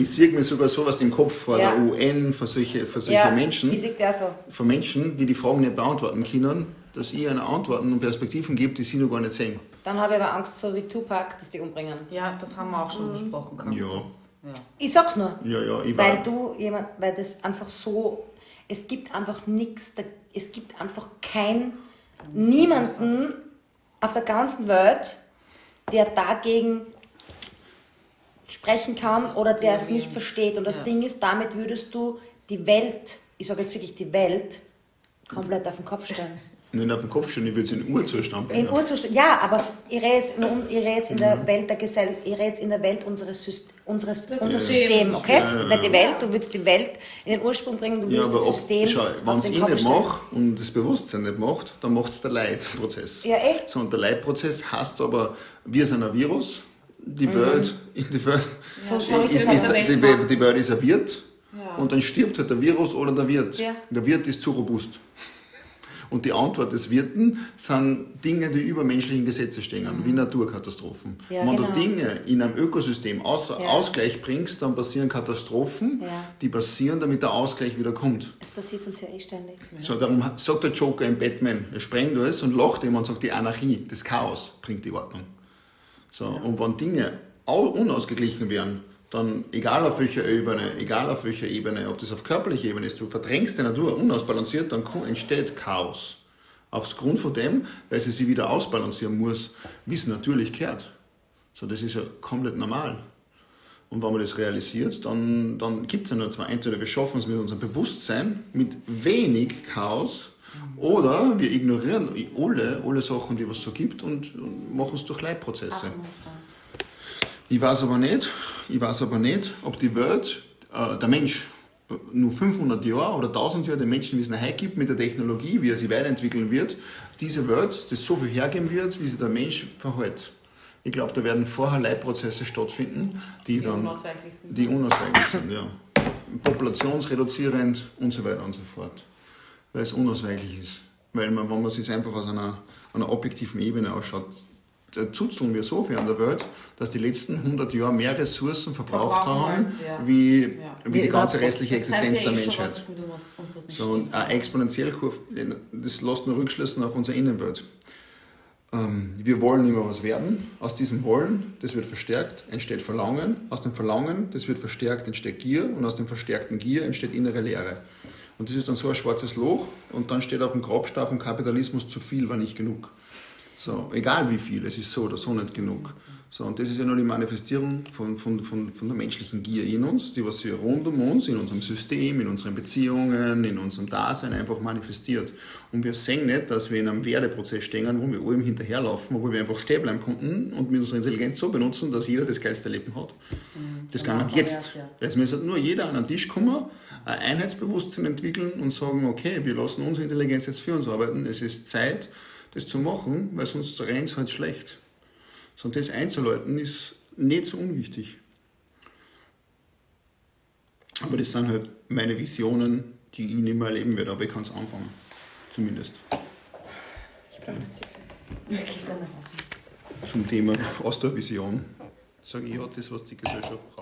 Ich sehe mir sogar sowas im Kopf vor Ja. der UN, für solche, für solche Ja, Menschen, ich sehe der so. für Menschen, die die Fragen nicht beantworten können, dass ich ihnen Antworten und Perspektiven gebe, die sie noch gar nicht sehen. Dann habe ich aber Angst, so wie Tupac, dass die umbringen. Ja, das haben wir auch Mhm. schon besprochen. Gehabt. Ja. Das, ja. Ich sag's nur. Ja, ja, ich Weil war. du jemand, weil das einfach so, es gibt einfach nichts, es gibt einfach kein, niemanden auf der ganzen Welt, der dagegen sprechen kann oder der es nicht versteht. Und das Ja. Ding ist, damit würdest du die Welt, ich sage jetzt wirklich die Welt, komplett auf den Kopf stellen. Nicht auf den Kopf stellen, ich würde es in Urzustand In bringen. Urzustand, ja, aber ich rede jetzt, in, ich rede jetzt in der Welt der Gesell, ich rede jetzt in der Welt unseres, Syst- unseres unser System. System, okay? Ja, ja, Nicht die Welt, du würdest die Welt in den Ursprung bringen, du Ja, würdest aber das System schau, wenn es ich Kopf nicht mache und das Bewusstsein nicht macht, dann macht es der Leitprozess. Ja, eh. So, und der Leitprozess heißt aber, wir sind ein Virus, die Mhm. Welt, in die Welt, So, so ist ist, ist, die, Welt, die Welt ist ein Wirt Ja. und dann stirbt halt der Virus oder der Wirt. Ja. Der Wirt ist zu robust. Und die Antwort des Wirten sind Dinge, die über menschlichen Gesetze stehen, wie Naturkatastrophen. Mhm. Ja, Wenn genau. du Dinge in einem Ökosystem außer Ja. Ausgleich bringst, dann passieren Katastrophen, Ja. die passieren, damit der Ausgleich wieder kommt. Es passiert uns ja eh ständig. So, darum sagt der Joker im Batman, er sprengt alles und lacht immer und sagt, die Anarchie, das Chaos bringt die Ordnung. So, Und wenn Dinge au- unausgeglichen werden, dann egal auf welcher Ebene, egal auf welcher Ebene, ob das auf körperlicher Ebene ist, du verdrängst die Natur unausbalanciert, dann entsteht Chaos. Aufs Grund von dem, weil sie sich wieder ausbalancieren muss, wie es natürlich gehört. So, das ist ja komplett normal. Und wenn man das realisiert, dann, dann gibt es ja nur zwei. Entweder wir schaffen es mit unserem Bewusstsein, mit wenig Chaos, oder wir ignorieren alle, alle Sachen, die es so gibt und, machen es durch Leitprozesse. Ich weiß aber nicht, ich weiß aber nicht, ob die Welt, äh, der Mensch, nur 500 Jahre oder 1000 Jahre den Menschen, wie es nachher gibt mit der Technologie, wie er sich weiterentwickeln wird, diese Welt, das so viel hergeben wird, wie sich der Mensch verhält. Ich glaube, da werden vorher Leitprozesse stattfinden, die, dann unausweichlich sind. die unausweichlich sind, ja. Populationsreduzierend und so weiter und so fort. Weil es unausweichlich ist. Weil man, wenn man sich einfach aus einer, einer objektiven Ebene ausschaut, zuzeln wir so viel an der Welt, dass die letzten 100 Jahre mehr Ressourcen verbraucht Verbrauchen haben, als, ja. wie, Ja. wie die ganze restliche Existenz der eh schon, Menschheit. was uns, uns was nicht So, eine exponentielle Kurve, das lässt nur Rückschlüssen auf unsere Innenwelt. Ähm, wir wollen immer was werden. Aus diesem Wollen, das wird verstärkt, entsteht Verlangen. Aus dem Verlangen, das wird verstärkt, entsteht Gier. Und aus dem verstärkten Gier entsteht innere Leere. Und das ist dann so ein schwarzes Loch. Und dann steht auf dem Grabstab vom Kapitalismus, zu viel war nicht genug. So, egal wie viel, es ist so oder so nicht genug. So, und das ist ja nur die Manifestierung von, von, von, von der menschlichen Gier in uns, die was sich rund um uns, in unserem System, in unseren Beziehungen, in unserem Dasein einfach manifestiert. Und wir sehen nicht, dass wir in einem Werdeprozess stehen, wo wir allem hinterherlaufen, obwohl wir einfach stehen bleiben konnten und mit unserer Intelligenz so benutzen, dass jeder das geilste Leben hat. Das kann man jetzt. ja. Es muss nur jeder an den Tisch kommen, ein Einheitsbewusstsein entwickeln und sagen, okay, wir lassen unsere Intelligenz jetzt für uns arbeiten. Es ist Zeit, das zu machen, weil sonst rennt es halt schlecht. So, und das einzuleiten ist nicht so unwichtig. Aber das sind halt meine Visionen, die ich nicht mehr erleben werde, aber ich kann es anfangen. Zumindest. Ich brauche eine Zigarette. Zum Thema Ostervision sage ich, ja, das, was die Gesellschaft braucht.